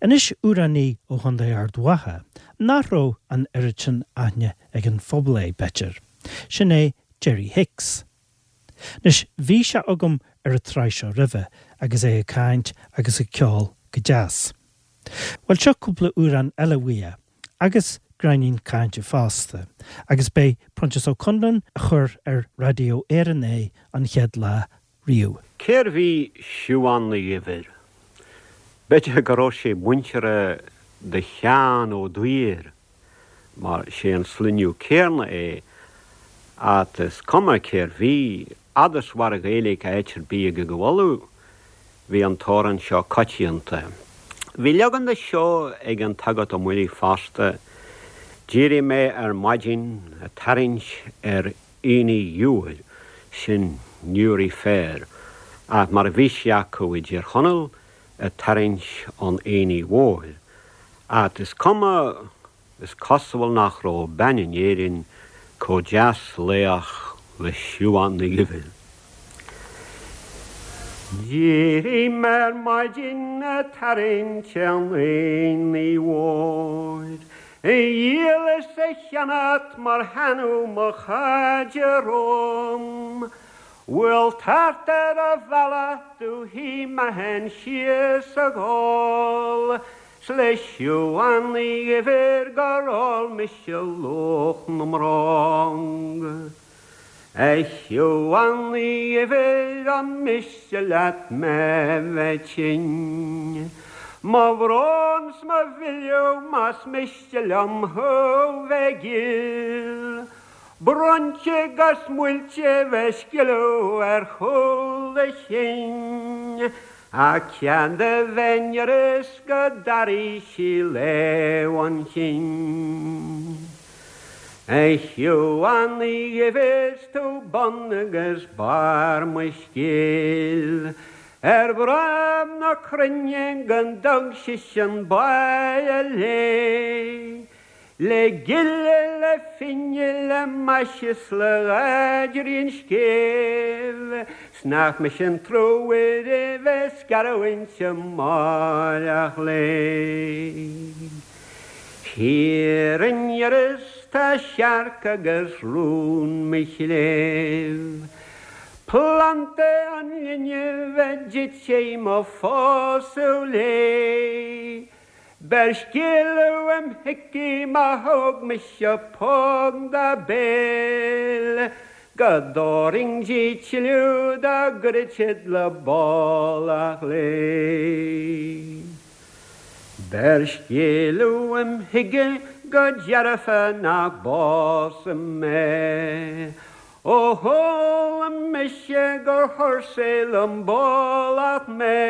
Inis uraní ó chundé ar dwathe, náró an iritin aine ag an fphobal é betir. Sin é Jerry Hicks. Nus bhí se agam ar a treisio rimheh agus é a caiint agus i ceáil go deas. Weil seúpla úr an eilehuia, agus grainin caiinte fásta, agus bé prontas ó Conlan a chur ar radio éan é an chead le riú. Céir bhí siúán na dhihir. Beitte gorá sé muintere de chean ó dhuiir, mar sé an sliniuú céarna é agus cuma céir bhí adas war a géala a éitir bí go gohú, hí an tóran seo cotííanta. Bhí legan de seo ag an tagad ó muí fásta, Díri mé ar maidjin a tarins ar ine dúil sin nuúí fér, a mar a bhíseach go idir chonel a tarinch on any wall. At is comma is cosswell nachro banin yerin co jas leach vishuan the given. Jiri mer mai a tarin chan in the a sechanat mar hanu mochajarom. Jiri Bhfuil tartar a bhela tú hí me hen sios a gáil, le siú anlí i bhir goráil me se loch narang. E siú anlí i bhir an miiste leat me bheittin. Má bhrás má bhilú más meiste lem thu bheitgil. Bronte gas muilte bheitcilú ar chola sin, a cean de darí sí lehain sin. É hiú anlí i bhés tú ban bar Er bram na crunne gan dag si an a. Le gille le finje le meisjes le rain skeef Snaach me sin troe e we skarointje maach le. Hirinjeris tá seaarc agus rún mich le. Plante an linne bheit dit sé má fáú lé. Ber skillem hiki má hog me se pog da bell. Gadoring jítilú a gritid le ballach lé. Ber skillem hige go jarrafa nach bás me. ó hó me sé gur thusé an bólaach mé.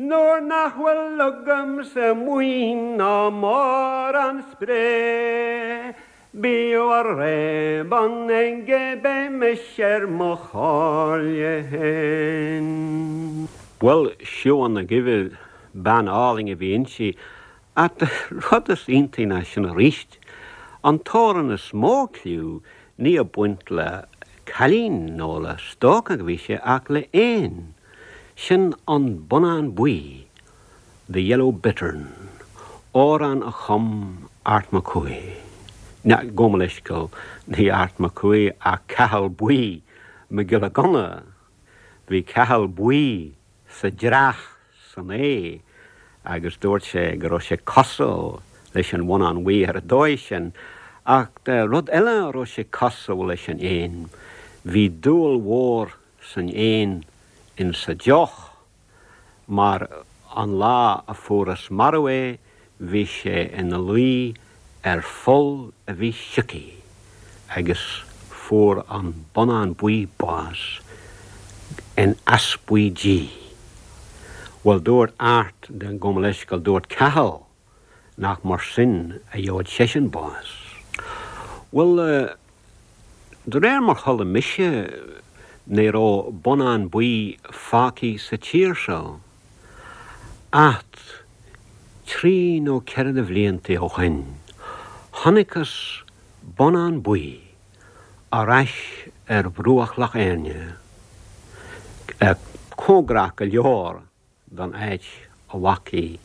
Nóir nachhfuil lugam sa muoin ná mór an spré, Bí a ré ban enge be me sér mo cháile hen. Well seo an na gihfuil ban áling a bhíon si at rudas intaine sin a riist, an tóran na smócliú, ní a buint le chalín nó le stócha go bhíse ach le éon, sin an bunán buí, the yellow bittern, órán a chum artma cuaé. Ne gom leis go ní artma cuaé a cehall buí me go a gona, hí cehall buí sa dreach san é agus dúirt sé go sé cosó leis an bhna an bhuii ar a dóis sin, ach de rud eile ro sé casú leis an éon, hí dúil mhór san éon in sa deoch, mar an lá a furas maré hí sé ina luí ar fol a bhí sici, agus fuór an banán buí bás in aspuidí. Well dúirt art den gom leis go dúirt cehall nach mar sin a dheod sesin bás. Well uh, de réir mar cholle miise né ó bonán buí fáí sa tíir seo. At trí ó cean a bhlíonnta ó chain, Honnicas bonán buí a reis ar brúach lech aine, cógra go leor don éit a waí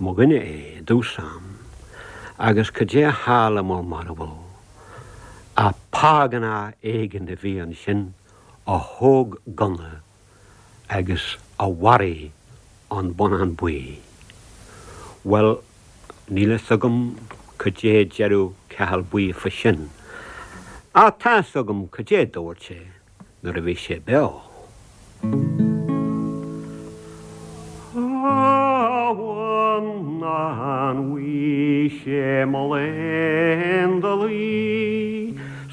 mo gunne é dúsam, agus go dé hála mór mar bhil. A páganna éigen de bhí an sin a hog ganne agus a warí an bon an buí. Well, níle agam chu jeú Cathal Buí fa sin. A tá agam chu dé dóir sé nar a bhí sé be. an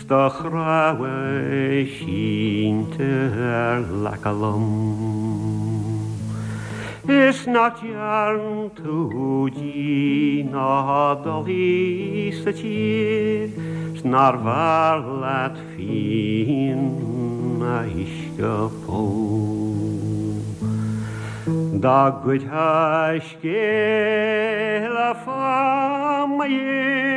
sta chrawe sínte ar lecalum. Is naartjarn toedí na dalí sa tír, snar waar laat fin na po. Da goed ske a famain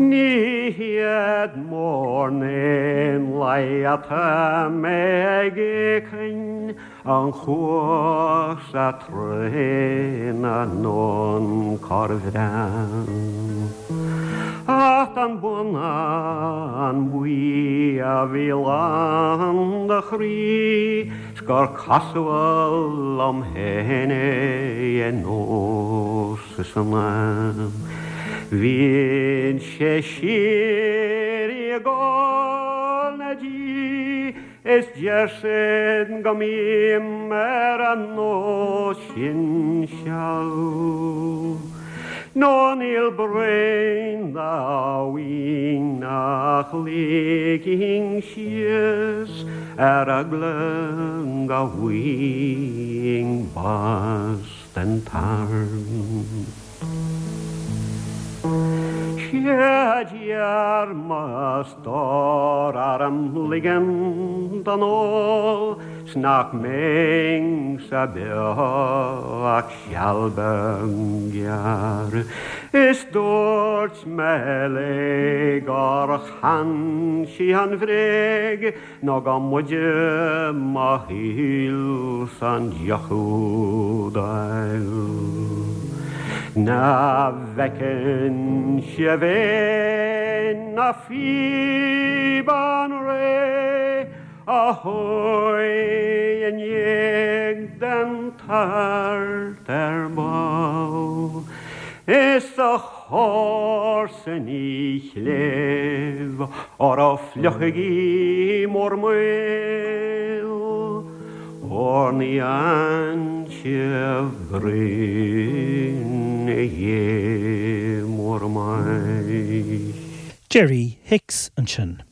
kan jen aljochod a vel sta borla hius. Ní hiad mórnin le atá me chuin an chuos a trin a non carhran. At an buna an bui a bhí an a chrí scar casúil am héine en nó san. Vin sé sir go nadí is jesin go mí mer an nó sin se. No il brein daí nach leking sies er a glöng a wing bas den tarm. Siar mas dor ar am ligan dan ó snak meng sa be ach sealbengear. Is dort mele gar chan si Na vecken se ve na fiban ré a hoi en jeg den tar der bau. Is a chósan í léh ar á flechaí mór muil Orní an se brin dhé mór mai. Jerry Hicks an sin.